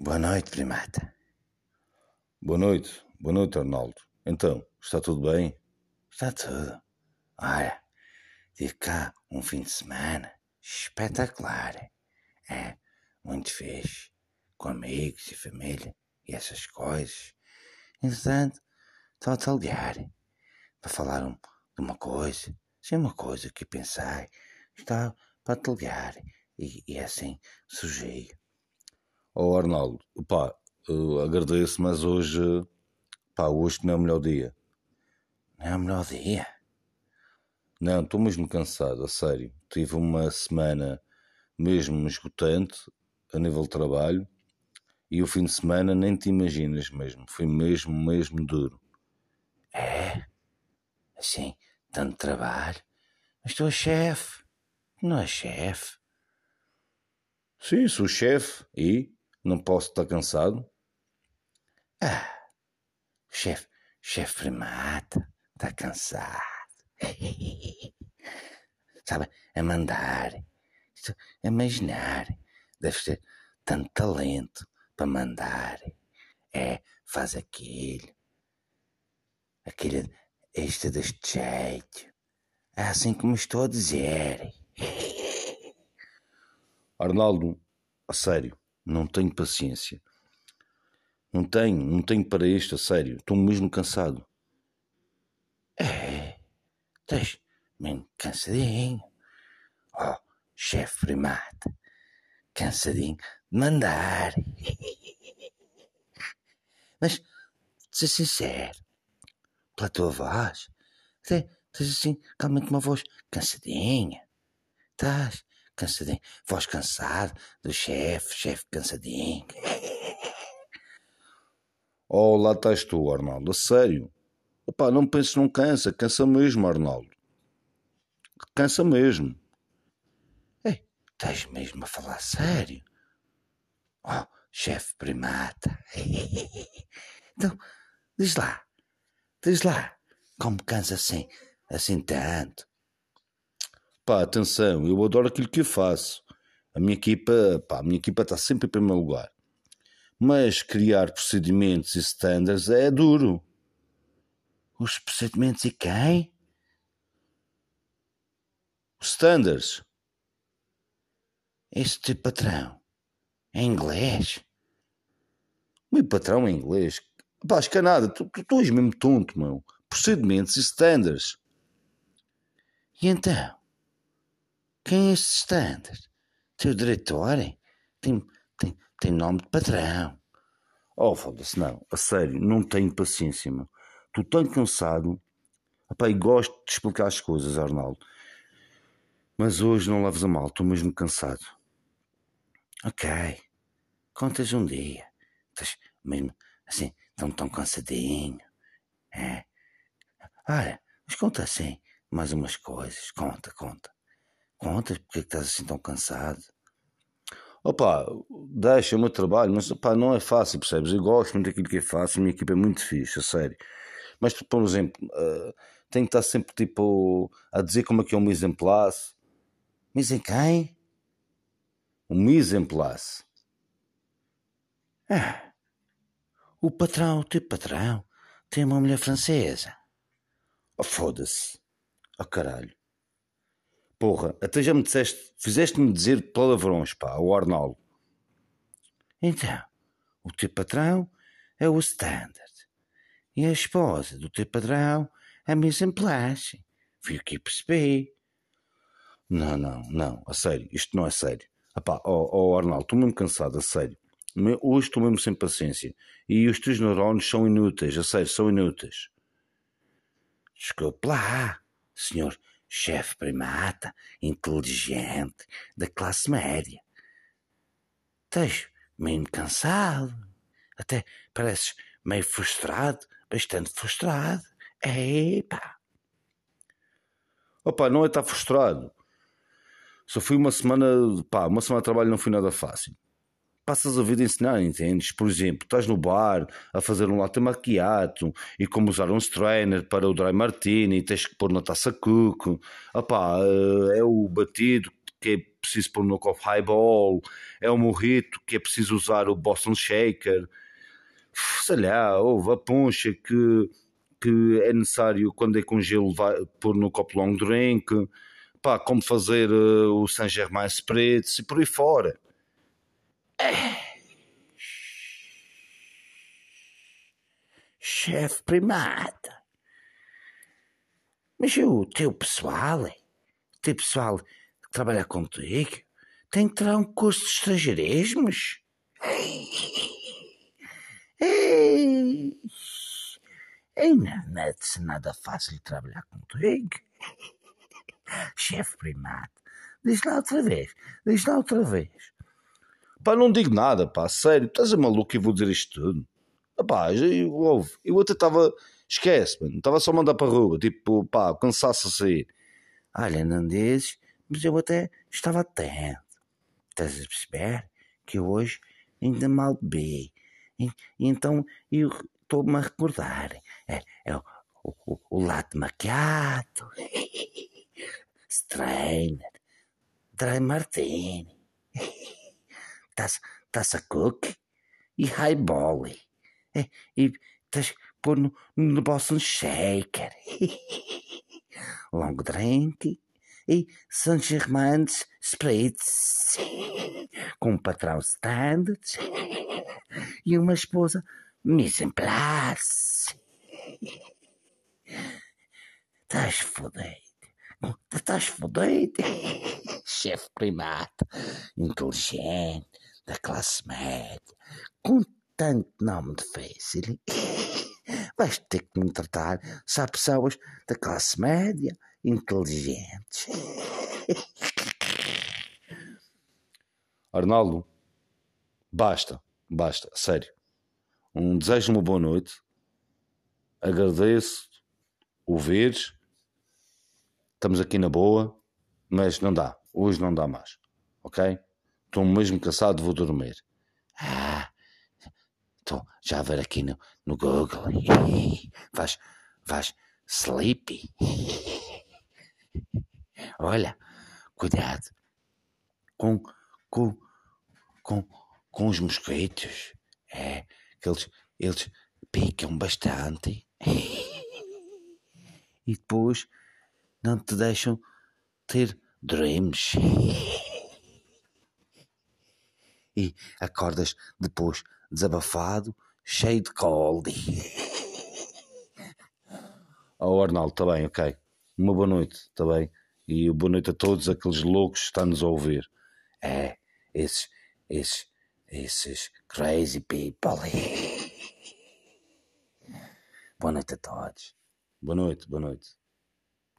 Boa noite, primata. Boa noite, boa noite, Arnaldo. Então, está tudo bem? Está tudo. Olha, tive cá um fim de semana espetacular. É, muito fixe. Com amigos e família e essas coisas. Entretanto, estou a ligar para falar um, de uma coisa. É uma coisa que pensei, está para te ligar e, e assim surgiu. Oh, Arnaldo, pá, agradeço, mas hoje, pá, hoje não é o melhor dia. Não é o melhor dia? Não, estou mesmo cansado, a sério. Tive uma semana mesmo esgotante a nível de trabalho e o fim de semana nem te imaginas mesmo. Foi mesmo, mesmo duro. É? Assim, tanto trabalho? Mas tu és chefe. Não é chefe. Sim, sou chefe. E? Não posso estar cansado? Ah, chefe, chefe primata, está cansado. Sabe, a mandar, a imaginar, deve ter tanto talento para mandar. É, faz aquilo, aquilo, este deste jeito. É assim como estou a dizer. Arnaldo, a sério, não tenho paciência. Não tenho, não tenho para isto, a sério. Estou mesmo cansado. É, estás mesmo cansadinho. Oh, chefe primata, cansadinho de mandar. Mas, ser sincero, pela tua voz, tens assim, realmente uma voz cansadinha. Estás cansadinho, voz cansada do chefe, chefe cansadinho. Oh, lá estás tu, Arnaldo, a sério. Opa, não penses não cansa, cansa mesmo, Arnaldo. Cansa mesmo. Ei, estás mesmo a falar sério? Oh, chefe primata. então, diz lá, diz lá, como cansa assim, assim tanto? Pá, atenção, eu adoro aquilo que eu faço. A minha equipa, pá, a minha equipa está sempre em primeiro lugar. Mas criar procedimentos e standards é duro. Os procedimentos e quem? Os standards. Esse teu patrão é inglês? O meu patrão é inglês. Pá, escanada, tu, tu, tu és mesmo tonto, meu. Procedimentos e standards. E então? Quem é esse standard? Teu diretor? Tem, tem, tem nome de patrão. Oh, foda-se, não. A sério, não tenho paciência, meu. Estou tão cansado. Epá, e gosto de explicar as coisas, Arnaldo. Mas hoje não leves a mal, estou mesmo cansado. Ok. Contas um dia. Estás mesmo assim, tão, tão cansadinho. É. Olha, mas conta assim, mais umas coisas. Conta, conta. Conta porque é que estás assim tão cansado. Opa, deixa o meu trabalho, mas opa, não é fácil, percebes? Eu gosto muito daquilo que eu faço, a minha equipa é muito fixe, a sério. Mas, por exemplo, uh, tenho que estar sempre tipo a dizer como é que é um mise en place. Mise em quem? Um mise place. Ah, o patrão, o teu patrão, tem uma mulher francesa. Oh, foda-se. Oh, caralho. Porra, até já me disseste, fizeste-me dizer palavrões, pá, o Arnaldo. Então, o teu patrão é o standard. E a esposa do teu patrão é a mise en place. Foi o que percebi. Não, não, não, a sério, isto não é sério. Epá, oh, oh, Arnaldo, estou mesmo cansado, a sério. Hoje estou mesmo sem paciência. E os teus neurónios são inúteis, a sério, são inúteis. Desculpe lá, senhor chefe primata, inteligente, da classe média. Estás meio cansado, até pareces meio frustrado, bastante frustrado. Epa! Opa, não é estar frustrado. Só fui uma semana, pá, uma semana de trabalho não foi nada fácil passas a vida a ensinar, entendes? Por exemplo, estás no bar a fazer um latte macchiato e como usar um strainer para o dry martini, tens que pôr na taça cook, opá, eh, é o batido que é preciso pôr no copo highball, é o morrito que é preciso usar o Boston Shaker, sei lá, houve a poncha que, que é necessário quando é com gelo pôr no copo long drink, pá, como fazer uh, o Saint Germain Spritz e por aí fora. Chefe primata. Mas o teu pessoal, o teu pessoal que trabalha contigo, tem que ter um curso de estrangeirismos. Ei, ei, não é nada fácil trabalhar contigo. Chefe primado, diz lá outra vez, diz lá outra vez. Pá, não digo nada, pá, sério, estás a maluco e vou dizer isto tudo. Pá, eu, ouve, eu até estava, esquece, mano, estava só a mandar para a rua, tipo, pá, cansaço a sair. Olha, não dizes, mas eu até estava atento. Estás a perceber que eu hoje ainda mal bebi. E, então eu estou-me a recordar. É, é o, o, o latte macchiato, strainer, dry martini, taça, taça cookie e highball. É, e tens pôr no, no Boston Shaker, long drink e Saint Germain's Spritz, com um patrão standard e uma esposa mise en place. Estás fodido. Estás fodido. Chefe primato, inteligente, da classe média, com tanto nome difícil. Vais ter que me tratar só pessoas da classe média, inteligentes. Arnaldo, basta, basta, sério. Um desejo uma boa noite. Agradeço ouvires. Estamos aqui na boa, mas não dá. Hoje não dá mais. Ok? Estou mesmo cansado, vou dormir. Ah, estou já a ver aqui no, no Google. Vais, vais sleepy. Olha, cuidado com, com, com, com os mosquitos. É, que eles, eles picam bastante. E depois não te deixam ter dreams. E acordas depois desabafado, cheio de cold. Oh Arnaldo, está bem, ok. Uma boa noite, está bem? E boa noite a todos aqueles loucos que estão-nos a ouvir. É, esses, esses, esses crazy people. Boa noite a todos. Boa noite, boa noite.